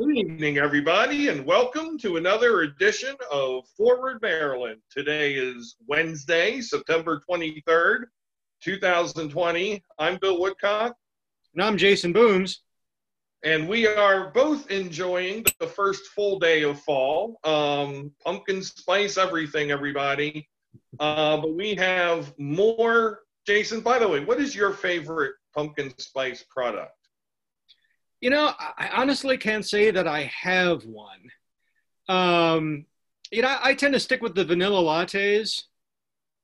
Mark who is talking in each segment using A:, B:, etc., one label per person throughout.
A: Good evening, everybody, and welcome to another edition of Forward Maryland. Today is Wednesday, September 23rd, 2020. I'm Bill Woodcock.
B: And I'm Jason Booms.
A: And we are both enjoying the first full day of fall. Um, pumpkin spice everything, everybody. Uh, but we have more. Jason, by the way, what is your favorite pumpkin spice product?
B: You know, I honestly can't say that I have one. Um, you know, I tend to stick with the vanilla lattes.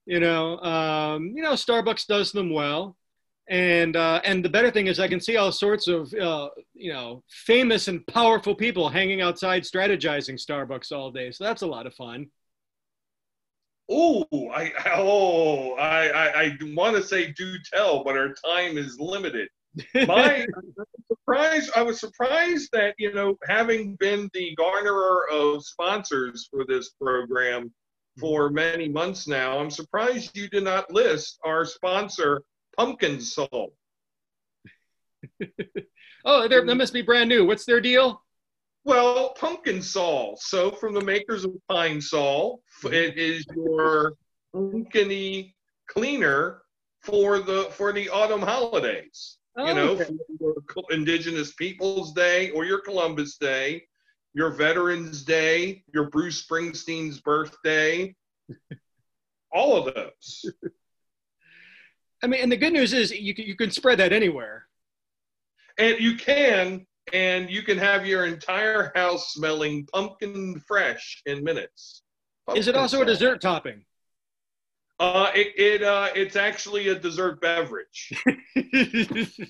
B: You know, um, you know, Starbucks does them well, and uh, and the better thing is I can see all sorts of uh, you know famous and powerful people hanging outside strategizing Starbucks all day. So that's a lot of fun.
A: Oh, I oh I I, I want to say do tell, but our time is limited. My surprised. I was surprised that you know, having been the garnerer of sponsors for this program mm-hmm. for many months now, I'm surprised you did not list our sponsor, Pumpkin Sol.
B: oh, that must be brand new. What's their deal?
A: Well, Pumpkin Sol. So, from the makers of Pine Sol, mm-hmm. it is your pumpkiny cleaner for the for the autumn holidays. Oh, you know, okay. Indigenous Peoples Day or your Columbus Day, your Veterans Day, your Bruce Springsteen's birthday, all of those.
B: I mean, and the good news is you can, you can spread that anywhere.
A: And you can, and you can have your entire house smelling pumpkin fresh in minutes.
B: Pumpkin is it also a dessert topping?
A: Uh, it, it uh, it's actually a dessert beverage.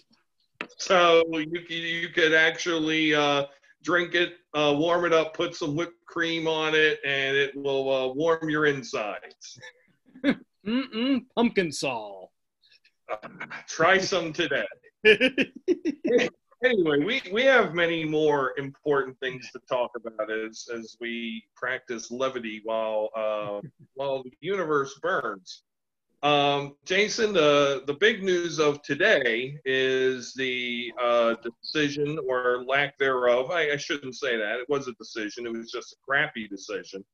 A: so you you could actually uh, drink it, uh, warm it up, put some whipped cream on it, and it will uh, warm your insides.
B: Mm-mm, pumpkin sol.
A: try some today. anyway, we, we have many more important things to talk about as as we practice levity while uh, while the universe burns. Um, Jason, the the big news of today is the uh, decision or lack thereof. I, I, shouldn't say that. It was a decision. It was just a crappy decision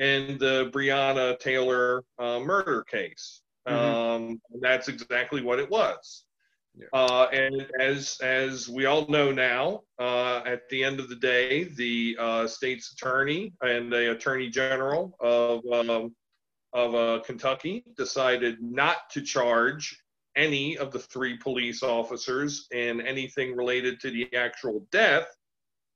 A: And the Breonna Taylor uh, murder case. Mm-hmm. Um, that's exactly what it was. Yeah. Uh, and as as we all know now, uh, at the end of the day, the uh, state's attorney and the attorney general of um, of uh, Kentucky decided not to charge any of the three police officers in anything related to the actual death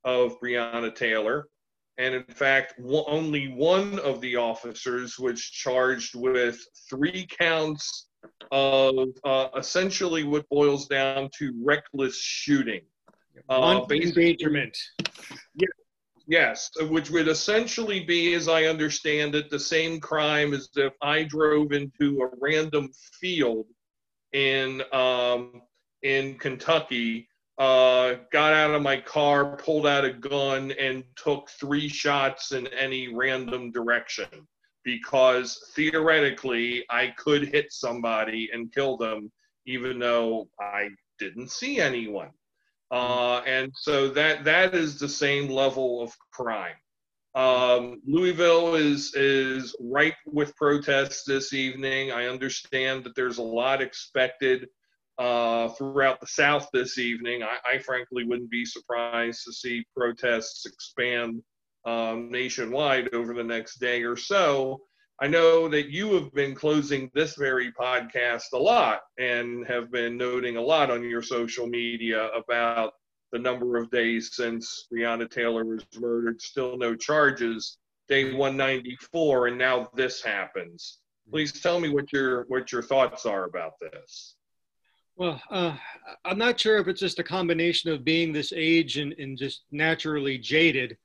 A: of Breonna Taylor. And in fact, only one of the officers was charged with three counts of uh, essentially what boils down to reckless shooting.
B: Uh, endangerment.
A: Yeah, yes, which would essentially be, as I understand it, the same crime as if I drove into a random field in um, in Kentucky, uh, got out of my car, pulled out a gun, and took three shots in any random direction because theoretically I could hit somebody and kill them, even though I didn't see anyone. Uh, and so that that is the same level of crime. Um, Louisville is is ripe with protests this evening. I understand that there's a lot expected uh, throughout the South this evening. I, I, frankly wouldn't be surprised to see protests expand um, nationwide over the next day or so. I know that you have been closing this very podcast a lot and have been noting a lot on your social media about the number of days since Breonna Taylor was murdered, still no charges, day 194, and now this happens. Please tell me what your what your thoughts are about this.
B: Well, uh, I'm not sure if it's just a combination of being this age and, and just naturally jaded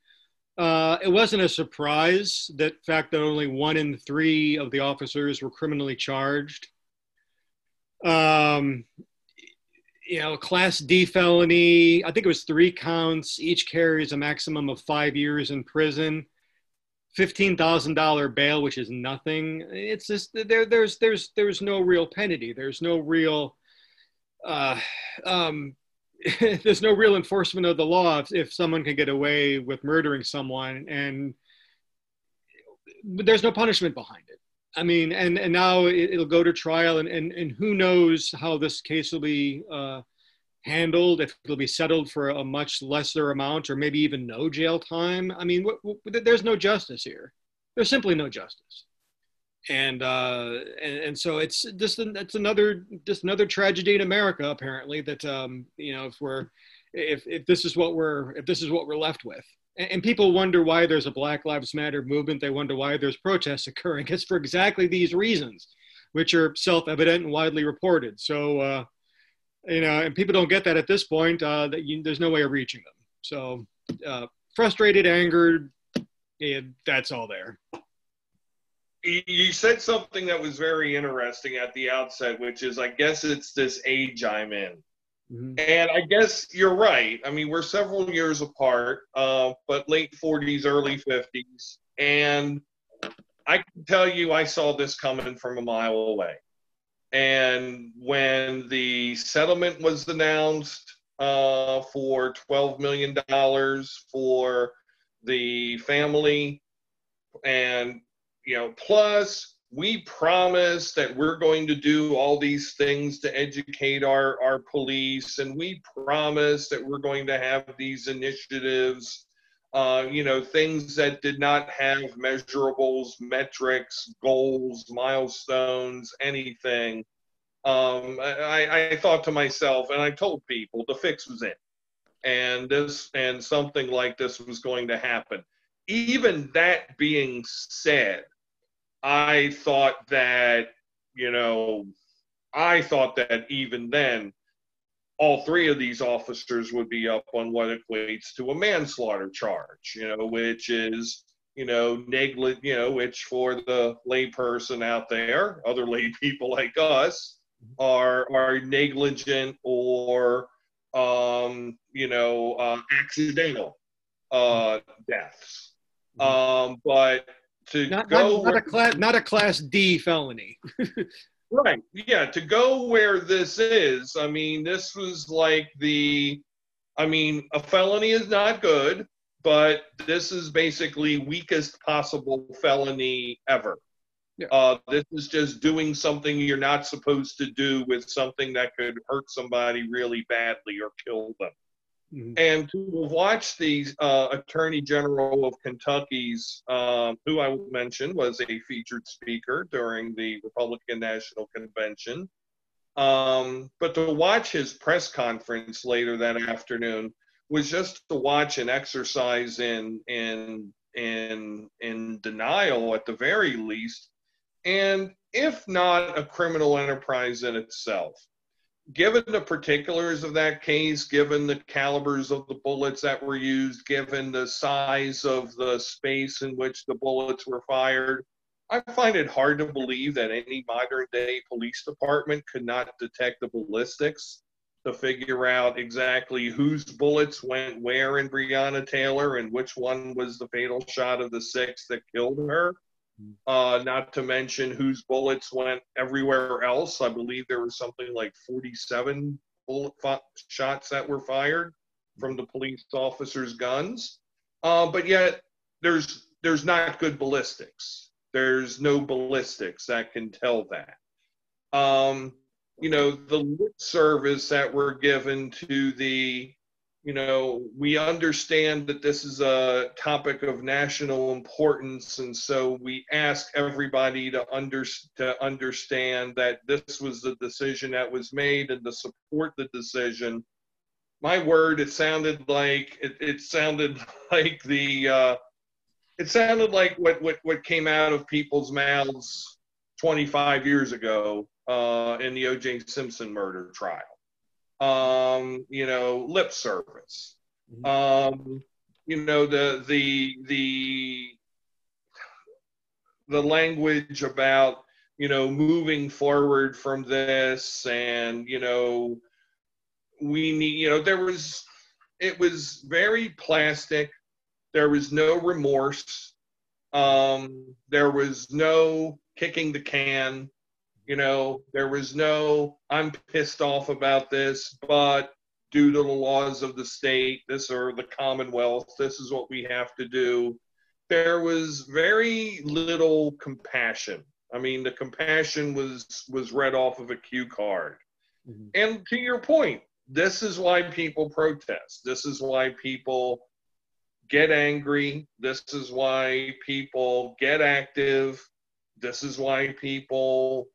B: uh, it wasn't a surprise that fact that only one in three of the officers were criminally charged. Um, you know, Class D felony. I think it was three counts. Each carries a maximum of five years in prison. Fifteen thousand dollar bail, which is nothing. It's just there. There's there's there's no real penalty. There's no real uh, um, there's no real enforcement of the law if, if someone can get away with murdering someone and there's no punishment behind it. I mean, and, and now it, will go to trial and, and, and who knows how this case will be uh, handled, if it'll be settled for a much lesser amount or maybe even no jail time. I mean, there's no justice here. There's simply no justice. And, uh, and and so it's just it's another just another tragedy in America apparently that um, you know if we're if if this is what we're if this is what we're left with and, and people wonder why there's a Black Lives Matter movement they wonder why there's protests occurring it's for exactly these reasons which are self-evident and widely reported so uh, you know, and people don't get that at this point. Uh, that you, there's no way of reaching them. So uh, frustrated, angered, and that's all there.
A: You said something that was very interesting at the outset, which is, I guess it's this age I'm in. Mm-hmm. And I guess you're right. I mean, we're several years apart, uh, but late 40s, early 50s. And I can tell you, I saw this coming from a mile away. And when the settlement was announced uh, for $12 million for the family, and, you know, plus we promise that we're going to do all these things to educate our, our police, and we promise that we're going to have these initiatives uh, you know, things that did not have measurables, metrics, goals, milestones, anything. Um, I, I thought to myself, and I told people the fix was in, and this and something like this was going to happen. Even that being said, I thought that you know, I thought that even then all three of these officers would be up on what equates to a manslaughter charge, you know, which is, you know, negligent, you know, which for the layperson out there, other lay people like us, are are negligent or, um, you know, uh, accidental uh, deaths. Mm-hmm. Um, but to
B: not,
A: go
B: not, not a class not a class D felony.
A: Right. Yeah. To go where this is, I mean, this was like the, I mean, a felony is not good, but this is basically weakest possible felony ever. Yeah. Uh, this is just doing something you're not supposed to do with something that could hurt somebody really badly or kill them. Mm-hmm. And to watch the uh, Attorney General of Kentucky's, um, who I will mention was a featured speaker during the Republican National Convention, um, but to watch his press conference later that afternoon was just to watch an exercise in in in in denial at the very least, and if not a criminal enterprise in itself given the particulars of that case, given the calibers of the bullets that were used, given the size of the space in which the bullets were fired, I find it hard to believe that any modern day police department could not detect the ballistics to figure out exactly whose bullets went where in Breonna Taylor and which one was the fatal shot of the six that killed her. Uh, not to mention whose bullets went everywhere else. I believe there was something like 47 bullet shots that were fired from the police officers' guns. Uh, but yet, there's there's not good ballistics. There's no ballistics that can tell that. Um, you know, the lip service that were given to the you know, we understand that this is a topic of national importance, and so we ask everybody to, under, to understand that this was the decision that was made and to support the decision. My word, it sounded like it, it sounded like the uh, it sounded like what, what what came out of people's mouths 25 years ago uh, in the O.J. Simpson murder trial um, you know, lip service. Mm-hmm. Um, you know, the the the the language about you know moving forward from this and you know we need you know there was it was very plastic there was no remorse um there was no kicking the can you know, there was no, I'm pissed off about this, but due to the laws of the state, this or the Commonwealth, this is what we have to do. There was very little compassion. I mean, the compassion was was read off of a cue card. Mm-hmm. And to your point, this is why people protest. This is why people get angry. This is why people get active. This is why people,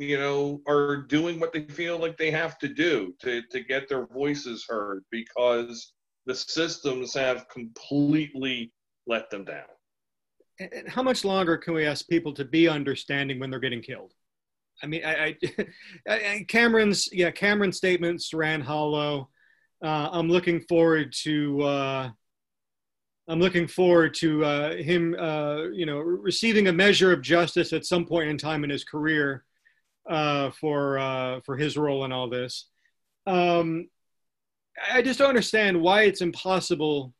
A: you know, are doing what they feel like they have to do to, to get their voices heard because the systems have completely let them down.
B: And how much longer can we ask people to be understanding when they're getting killed? I mean, I, I, Cameron's yeah, Cameron's statements ran hollow. Uh, I'm looking forward to uh, I'm looking forward to uh, him, uh, you know, receiving a measure of justice at some point in time in his career uh, for uh, for his role in all this. Um, I just don't understand why it's impossible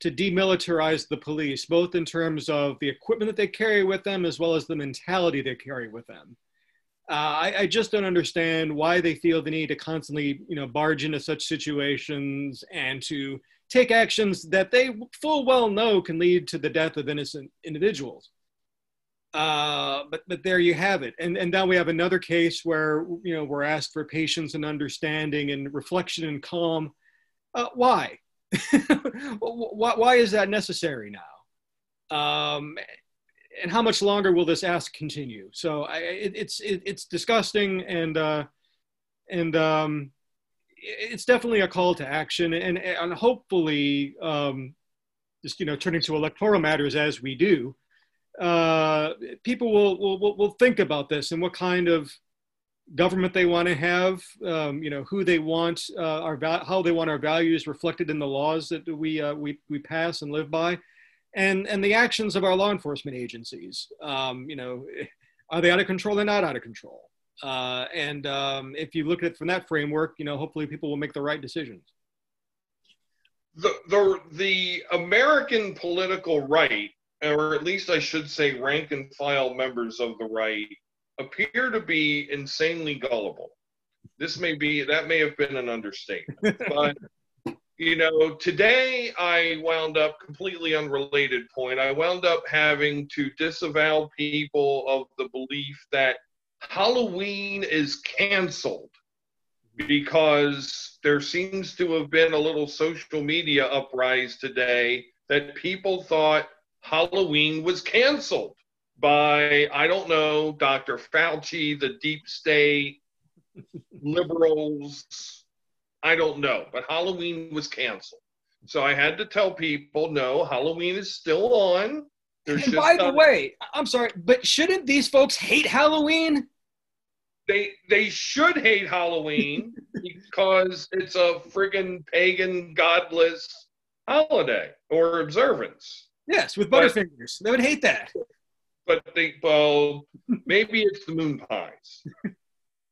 B: to demilitarize the police, both in terms of the equipment that they carry with them as well as the mentality they carry with them. Uh, I, I, just don't understand why they feel the need to constantly, you know, barge into such situations and to take actions that they full well know can lead to the death of innocent individuals. Uh, but but there you have it, and and now we have another case where you know we're asked for patience and understanding and reflection and calm. Uh, why? why? Why is that necessary now? Um, and how much longer will this ask continue? So I, it, it's it, it's disgusting and uh, and um, it's definitely a call to action and and hopefully um, just you know turning to electoral matters as we do, uh, people will, will will think about this and what kind of government they want to have, um, you know, who they want, uh, our how they want our values reflected in the laws that we uh, we we pass and live by and and the actions of our law enforcement agencies. Um, you know, are they out of control? They're not out of control. Uh, and um, if you look at it from that framework, you know, hopefully people will make the right decisions.
A: The the the American political right, or at least I should say, rank and file members of the right, appear to be insanely gullible. This may be that may have been an understatement, but you know, today I wound up completely unrelated point. I wound up having to disavow people of the belief that Halloween is canceled because there seems to have been a little social media uprise today that people thought Halloween was canceled by, I don't know, Dr. Fauci, the deep state, liberals, I don't know, but Halloween was canceled. So I had to tell people, no, Halloween is still on.
B: There's and by the way, I'm sorry, but shouldn't these folks hate Halloween?
A: They they should hate Halloween because it's a friggin' pagan, godless holiday or observance.
B: Yes, with Butterfingers. But, they would hate that.
A: But they well, maybe it's the moon pies.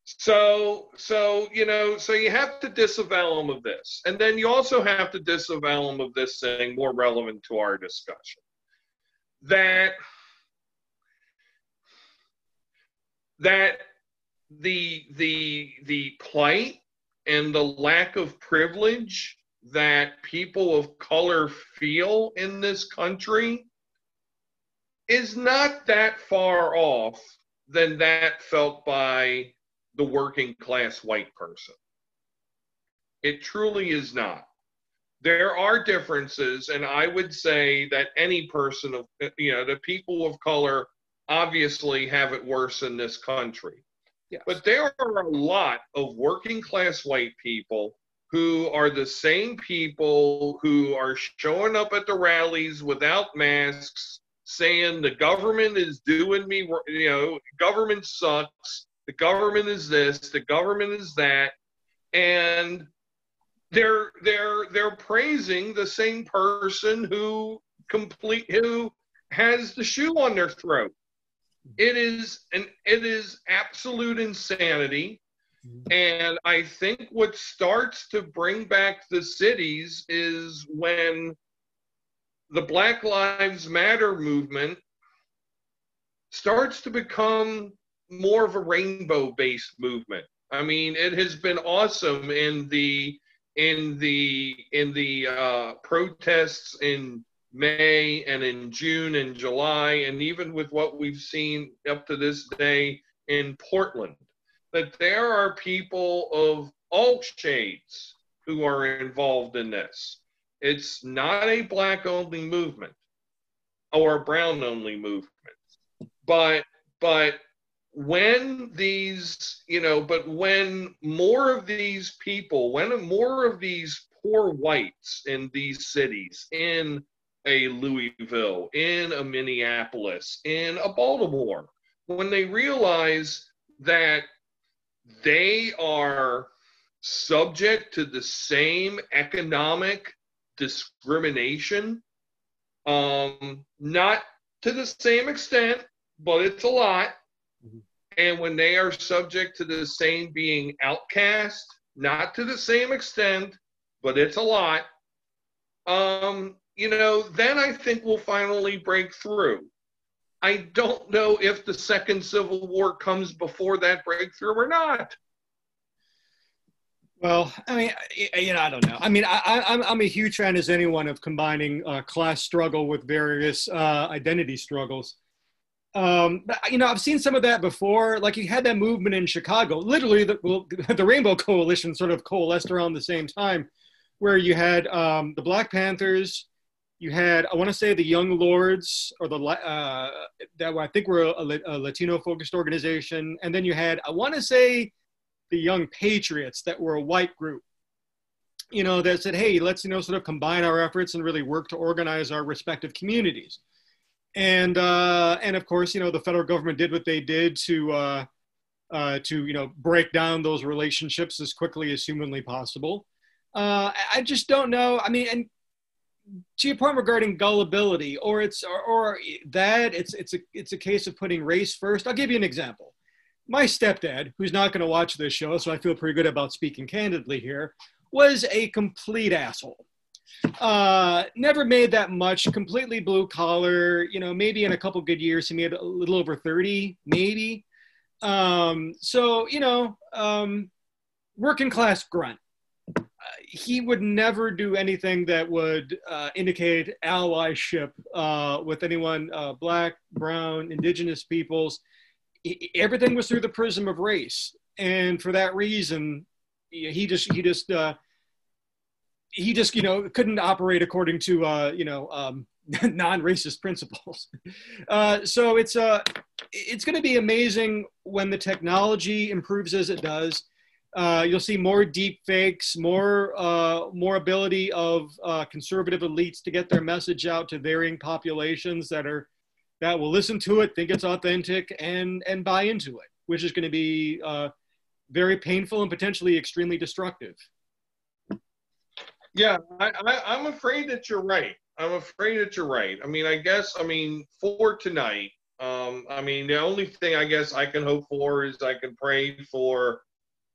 A: So, so you know, so you have to disavow them of this, and then you also have to disavow them of this thing more relevant to our discussion. That that the the the plight and the lack of privilege that people of color feel in this country is not that far off than that felt by the working class white person. It truly is not. There are differences, and I would say that any person of, you know, the people of color obviously have it worse in this country. Yes. But there are a lot of working class white people who are the same people who are showing up at the rallies without masks, saying the government is doing me, you know, government sucks the government is this, the government is that, and they're they're they're praising the same person who complete who has the shoe on their throat. It is an it is absolute insanity. And I think what starts to bring back the cities is when the Black Lives Matter movement starts to become more of a rainbow based movement. I mean, it has been awesome in the in the in the uh, protests in May and in June and July, and even with what we've seen up to this day in Portland, that there are people of all shades who are involved in this. It's not a black only movement or a brown only movement. But but when these, you know, but when more of these people, when more of these poor whites in these cities, in a Louisville, in a Minneapolis, in a Baltimore, when they realize that they are subject to the same economic discrimination, um, not to the same extent, but it's a lot. Mm-hmm. And when they are subject to the same being outcast, not to the same extent, but it's a lot. Um, you know, then I think we'll finally break through. I don't know if the second Civil War comes before that breakthrough or not.
B: Well, I mean, you know, I don't know. I mean, I, am I'm a huge fan, as anyone, of combining uh, class struggle with various uh, identity struggles. Um, but you know, I've seen some of that before. Like you had that movement in Chicago. Literally, the, the Rainbow Coalition sort of coalesced around the same time, where you had um, the Black Panthers, you had I want to say the Young Lords, or the uh, that I think were a, a Latino-focused organization, and then you had I want to say the young patriots that were a white group you know that said hey let's you know sort of combine our efforts and really work to organize our respective communities. And uh, and of course you know the federal government did what they did to uh, uh, to you know break down those relationships as quickly as humanly possible. Uh, i just don't know. I mean and to your point regarding gullibility or it's or, or that it's it's a it's a case of putting race first i'll give you an example my stepdad, who's not going to watch this show, so I feel pretty good about speaking candidly here, was a complete asshole. Uh, never made that much, completely blue collar. You know, maybe in a couple good years, he made a little over 30, maybe. Um, so, you know, um, working class grunt. He would never do anything that would uh, indicate allyship uh, with anyone, uh, black, brown, indigenous peoples everything was through the prism of race, and for that reason, he just he just uh, he just you know couldn't operate according to uh, you know um, non-racist principles. Uh, so it's uh, it's going to be amazing when the technology improves as it does. Uh, you'll see more deep fakes, more uh, more ability of uh, conservative elites to get their message out to varying populations that are that will listen to it, think it's authentic, and and buy into it, which is going to be uh, very painful and potentially extremely destructive.
A: Yeah, I, I, I'm afraid that you're right. I'm afraid that you're right. I mean, I guess, I mean, for tonight, um, I mean, the only thing I guess I can hope for is I can pray for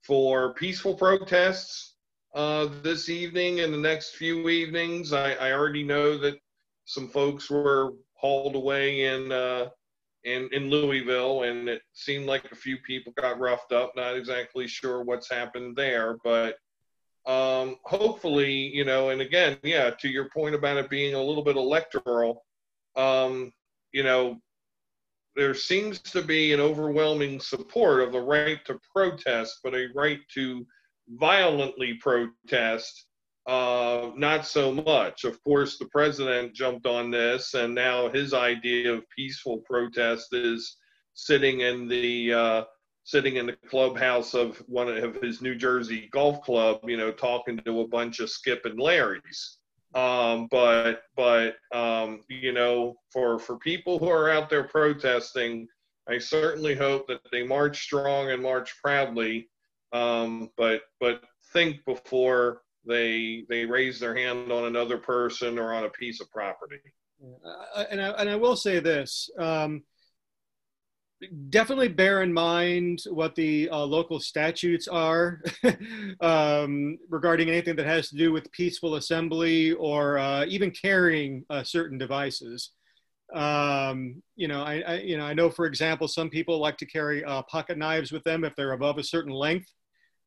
A: for peaceful protests uh, this evening and the next few evenings. I, I already know that some folks were hauled away in uh, in in Louisville, and it seemed like a few people got roughed up. Not exactly sure what's happened there, but um, hopefully, you know. And again, yeah, to your point about it being a little bit electoral, um, you know, there seems to be an overwhelming support of the right to protest, but a right to violently protest uh, not so much. Of course, the president jumped on this, and now his idea of peaceful protest is sitting in the uh, sitting in the clubhouse of one of his New Jersey golf club, you know, talking to a bunch of Skip and Larrys. Um, but but um, you know, for for people who are out there protesting, I certainly hope that they march strong and march proudly. Um, but but think before they they raise their hand on another person or on a piece of property.
B: Uh, and I, and I will say this. Um, definitely bear in mind what the uh, local statutes are um, regarding anything that has to do with peaceful assembly or uh, even carrying uh, certain devices. Um, you know, I, I, you know I know for example some people like to carry uh, pocket knives with them if they're above a certain length.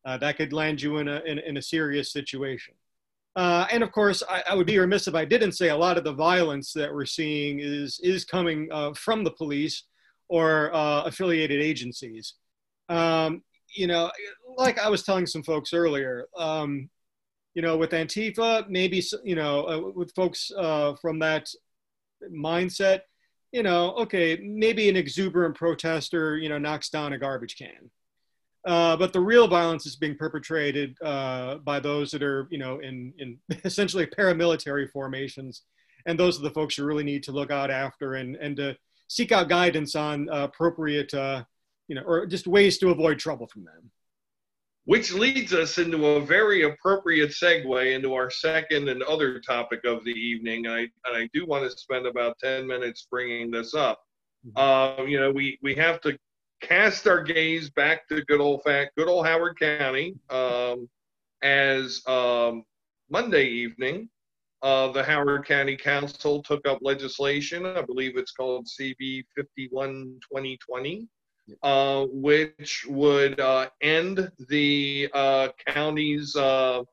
B: Uh, that could land you in a, in, in a serious situation. Uh, and of course, I, I, would be remiss if I didn't say a lot of the violence that we're seeing is, is coming from the police or uh, affiliated agencies. Um, you know, like I was telling some folks earlier, um, you know, with Antifa, maybe, you know, uh, with folks uh, from that mindset, you know, okay, maybe an exuberant protester, you know, knocks down a garbage can. Uh, but the real violence is being perpetrated uh, by those that are, you know, in, in essentially paramilitary formations. And those are the folks you really need to look out after and, and to seek out guidance on uh, appropriate, uh, you know, or just ways to avoid trouble from them.
A: Which leads us into a very appropriate segue into our second and other topic of the evening. I, and I do want to spend about 10 minutes bringing this up. Mm-hmm. Uh, you know, we, we have to cast our gaze back to good old fact, good old Howard County, um, as um, Monday evening, uh, the Howard County Council took up legislation. I believe it's called CB 51 2020, uh, which would uh, end the uh, county's, uh,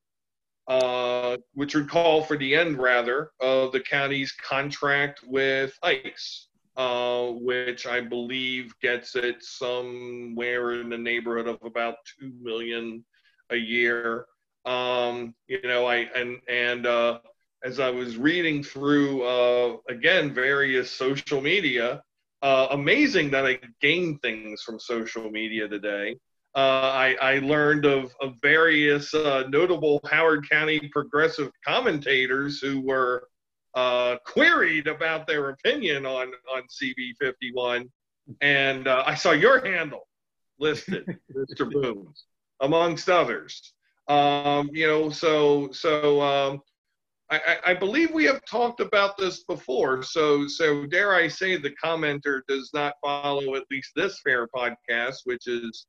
A: uh, which would call for the end rather of the county's contract with ICE uh, which I believe gets it somewhere in the neighborhood of about two million a year. Um, you know, I and and uh, as I was reading through uh, again various social media, uh, amazing that I gained things from social media today. Uh, I, I, learned of, of various uh, notable Howard County progressive commentators who were uh, queried about their opinion on on CB51, and uh, I saw your handle listed, Mr. Booms, amongst others. Um, you know, so so um, I, I, believe we have talked about this before. So so dare I say the commenter does not follow at least this fair podcast, which is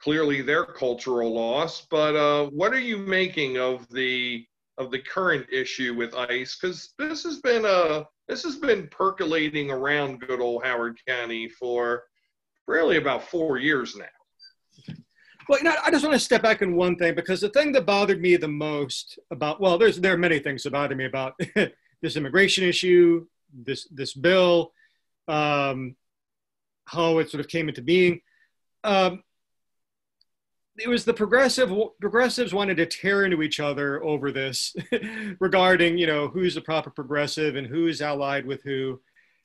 A: clearly their cultural loss. But uh, what are you making of the of the current issue with ICE because this has been a uh, this has been percolating around good old Howard County for really about four years now.
B: Well, you know, I just want to step back on one thing because the thing that bothered me the most about well, there's there are many things that bother me about this immigration issue, this this bill, um, how it sort of came into being. Um, it was the progressive progressives wanted to tear into each other over this regarding you know who's the proper progressive and who's allied with who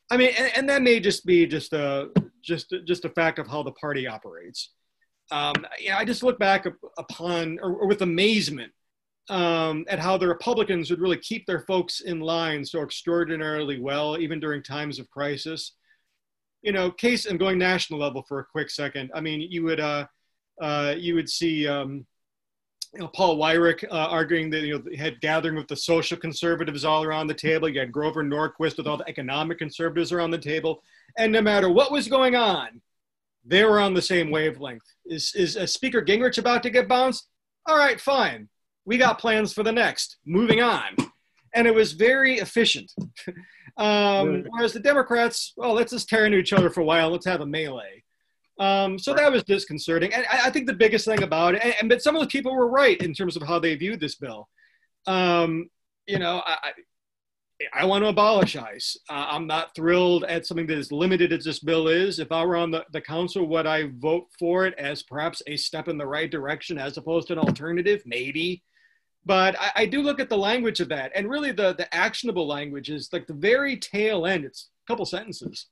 B: i mean and, and, that may just be just a just just a fact of how the party operates um, you know, i just look back upon or, or with amazement um, at how the republicans would really keep their folks in line so extraordinarily well even during times of crisis. You know case and going national level for a quick second. I mean you would uh, uh, you would see um, you know, Paul Weyrich uh, arguing that you know had gathering with the social conservatives all around the table. You had Grover Norquist with all the economic conservatives around the table, and no matter what was going on, they were on the same wavelength. Is is uh, Speaker Gingrich about to get bounced? All right, fine. We got plans for the next. Moving on, and it was very efficient. um, whereas the Democrats, well, let's just tear into each other for a while. Let's have a melee. Um, so that was disconcerting. And I, I, think the biggest thing about it, and, and, but some of the people were right in terms of how they viewed this bill. Um, you know, I, I want to abolish ICE. Uh, I'm not thrilled at something that is limited as this bill is. If I were on the, the council, would I vote for it as perhaps a step in the right direction as opposed to an alternative? Maybe. But I, I do look at the language of that. And really, the, the actionable language is like the very tail end, it's a couple sentences.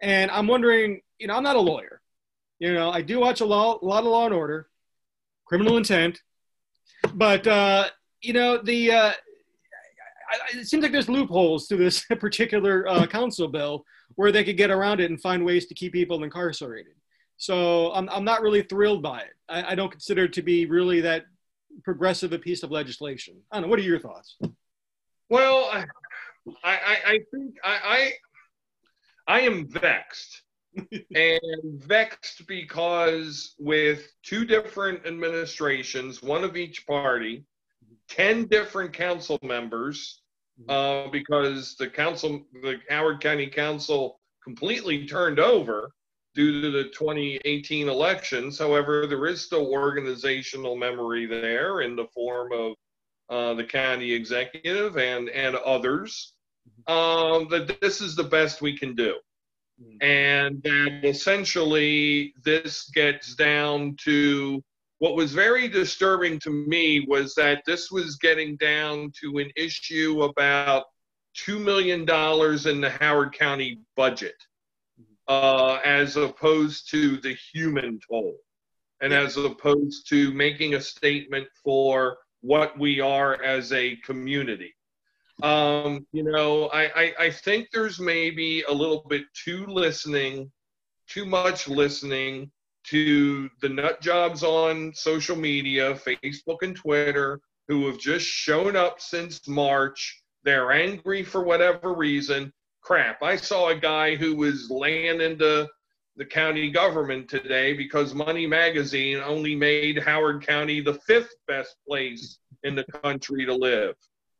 B: And I'm wondering, you know, I'm not a lawyer. You know, I do watch a a lot of Law and Order, Criminal Intent, but uh, you know the. Uh, it seems like there's loopholes to this particular uh, council bill where they could get around it and find ways to keep people incarcerated. So I'm, I'm not really thrilled by it. I, I don't consider it to be really that progressive a piece of legislation. I don't know. What are your thoughts?
A: Well, I, I, I think I, I, I am vexed and vexed because with two different administrations, one of each party, 10 different council members, uh, because the council, the Howard County Council completely turned over due to the 2018 elections. However, there is still organizational memory there in the form of uh, the county executive and and others. Um, that this is the best we can do, and that essentially this gets down to what was very disturbing to me was that this was getting down to an issue about $2 million in the Howard County budget, uh, as opposed to the human toll, and as opposed to making a statement for what we are as a community. Um, you know, I, I, I think there's maybe a little bit too listening, too much listening to the nut jobs on social media, Facebook and Twitter, who have just shown up since March. They're angry for whatever reason. Crap. I saw a guy who was laying into the county government today because Money Magazine only made Howard County the fifth best place in the country to live.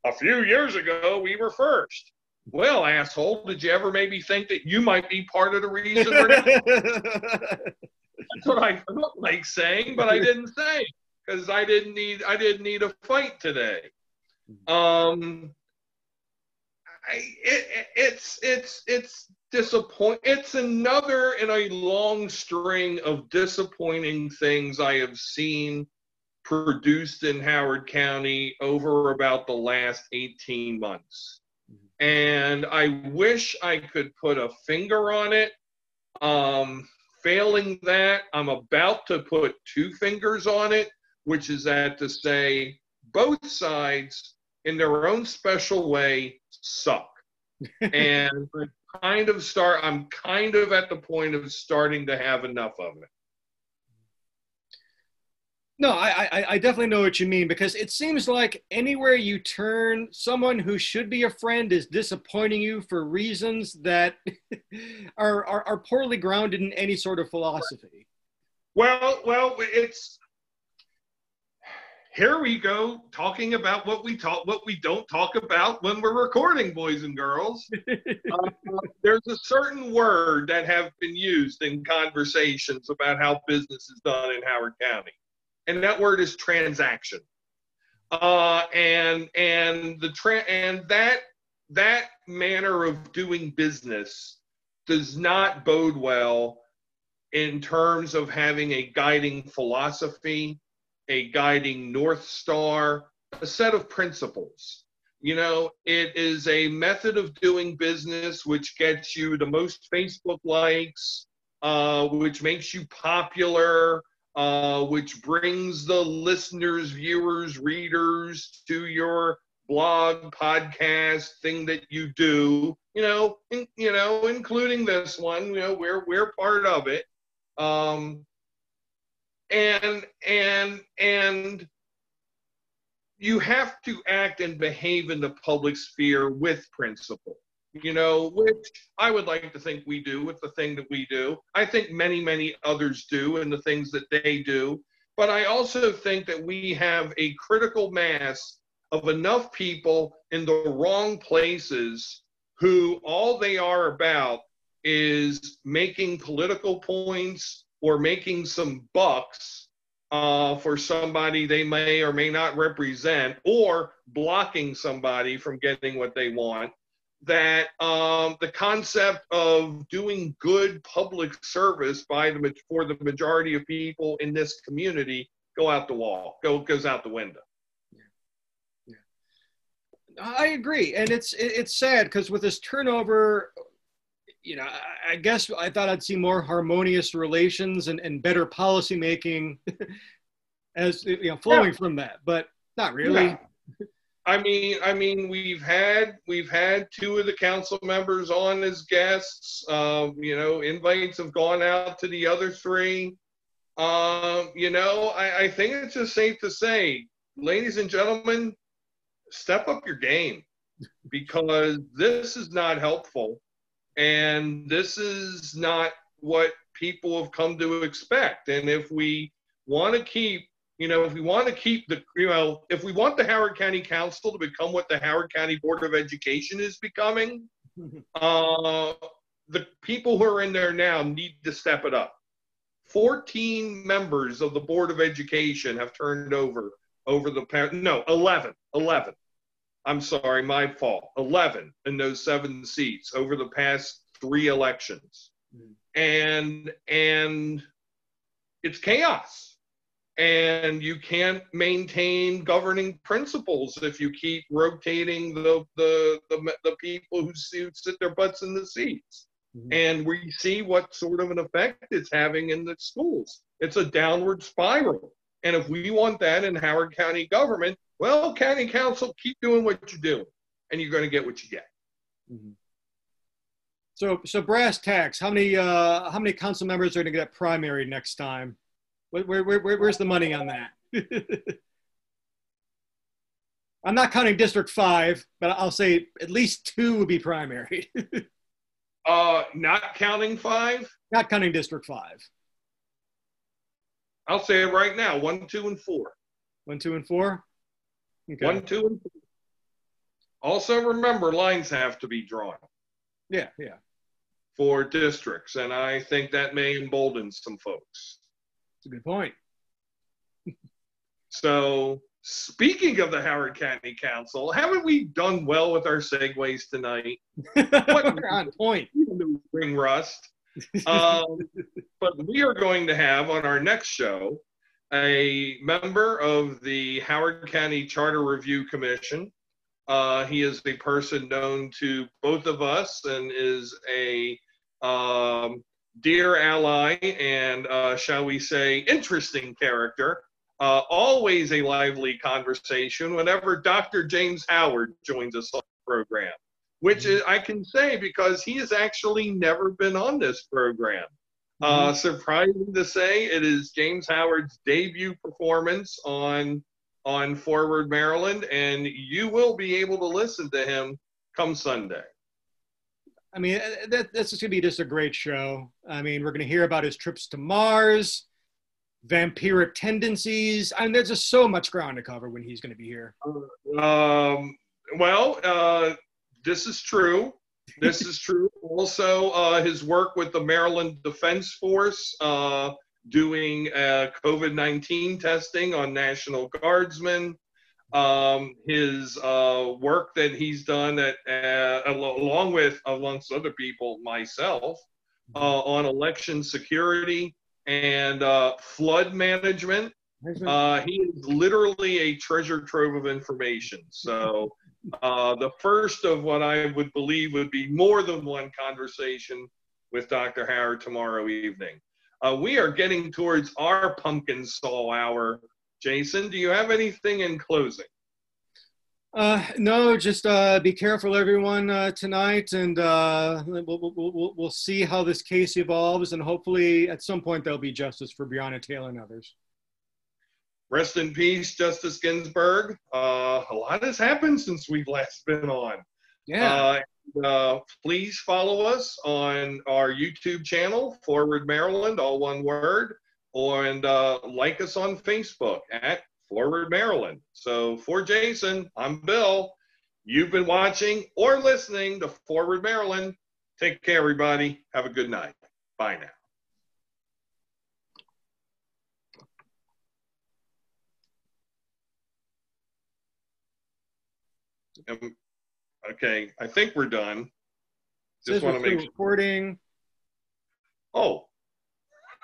A: A few years ago, we were first. Well, asshole, did you ever maybe think that you might be part of the reason? That's what I felt like saying, but I didn't say because I didn't need I didn't need a fight today. Um, I, it, it's it's it's disappoint. It's another in a long string of disappointing things I have seen produced in Howard County over about the last 18 months. And I wish I could put a finger on it. Um, Failing that, I'm about to put two fingers on it, which is that to say both sides, in their own special way, suck. and I kind of start, I'm kind of at the point of starting to have enough of it.
B: No, I, I, I definitely know what you mean because it seems like anywhere you turn, someone who should be a friend is disappointing you for reasons that are, are, are poorly grounded in any sort of philosophy.
A: Well, well, it's here we go talking about what we talk, what we don't talk about when we're recording, boys and girls. uh, there's a certain word that have been used in conversations about how business is done in Howard County and that word is transaction. Uh, and and the tra- and that that manner of doing business does not bode well in terms of having a guiding philosophy, a guiding north star, a set of principles. You know, it is a method of doing business which gets you the most Facebook likes, uh, which makes you popular, uh, which brings the listeners, viewers, readers to your blog, podcast thing that you do. You know, in, you know, including this one. You know, we're we're part of it. Um, and and and you have to act and behave in the public sphere with principle you know, which I would like to think we do with the thing that we do. I think many, many others do and the things that they do. But I also think that we have a critical mass of enough people in the wrong places who all they are about is making political points or making some bucks uh, for somebody they may or may not represent or blocking somebody from getting what they want that um, the concept of doing good public service by the for the majority of people in this community go out the wall, go goes out the window.
B: Yeah. yeah. I agree, and it's it's sad because with this turnover, you know, I guess I thought I'd see more harmonious relations and, and better policy making as you know flowing yeah. from that, but not really.
A: I mean, I mean, we've had we've had two of the council members on as guests. Um, you know, invites have gone out to the other three. Um, you know, I, I think it's just safe to say, ladies and gentlemen, step up your game because this is not helpful, and this is not what people have come to expect. And if we want to keep you know, if we want to keep the, you know, if we want the Howard County Council to become what the Howard County Board of Education is becoming, uh, the people who are in there now need to step it up. 14 members of the Board of Education have turned over over the past, no, 11, 11. I'm sorry, my fault. 11 in those seven seats over the past three elections. Mm. And, and it's chaos. And you can't maintain governing principles if you keep rotating the, the, the, the people who sit their butts in the seats. Mm-hmm. And we see what sort of an effect it's having in the schools. It's a downward spiral. And if we want that in Howard County government, well, county council, keep doing what you're doing, and you're going to get what you get.
B: Mm-hmm. So, so brass tacks. How many uh, how many council members are going to get primary next time? Where, where, where, where's the money on that? I'm not counting District Five, but I'll say at least two would be primary.
A: uh, not counting five.
B: Not counting District Five.
A: I'll say it right now: one, two, and four.
B: One, two, and four.
A: Okay. One, two, and four. Also, remember lines have to be drawn.
B: Yeah, yeah.
A: For districts, and I think that may embolden some folks.
B: A good point.
A: so, speaking of the Howard County Council, haven't we done well with our segues tonight?
B: what, on point.
A: Ring rust um, but we are going to have on our next show a member of the Howard County Charter Review Commission. Uh, he is a person known to both of us and is a um, dear ally and, uh, shall we say, interesting character. Uh, always a lively conversation whenever Dr. James Howard joins us on the program which is, I can say because he has actually never been on this program. Uh, mm-hmm. surprising to say, it is James Howard's debut performance on on Forward Maryland, and you will be able to listen to him come Sunday.
B: I mean, uh, that, that's just going to be just a great show. I mean, we're going to hear about his trips to Mars, vampiric tendencies. I mean, there's just so much ground to cover when he's going to be here.
A: Um, well, uh, this is true. This is true. Also, uh, his work with the Maryland Defense Force, uh, doing uh, COVID 19 testing on National Guardsmen. Um, his uh, work that he's done at, uh, along with, amongst other people, myself, uh, on election security and flood management. he is literally a treasure trove of information. So, uh, the first of what I would believe would be more than one conversation with Dr. Howard tomorrow evening. Uh, we are getting towards our pumpkin soul hour. Jason, do you have anything in closing?
B: Uh, no, just uh, be careful, everyone, uh, tonight, and uh, we'll, we'll, we'll, see how this case evolves, and hopefully at some point there'll be justice for Breonna Taylor and others.
A: Rest in peace, Justice Ginsburg. Uh, a lot has happened since we've last been on.
B: Yeah.
A: Uh, uh, please follow us on our YouTube channel, Forward Maryland, all one word, and uh, like us on Facebook at Forward Maryland. So for Jason, I'm Bill. You've been watching or listening to Forward Maryland. Take care, everybody. Have a good night. Bye now. Um, okay, I think we're done.
B: Just want to make recording.
A: Oh,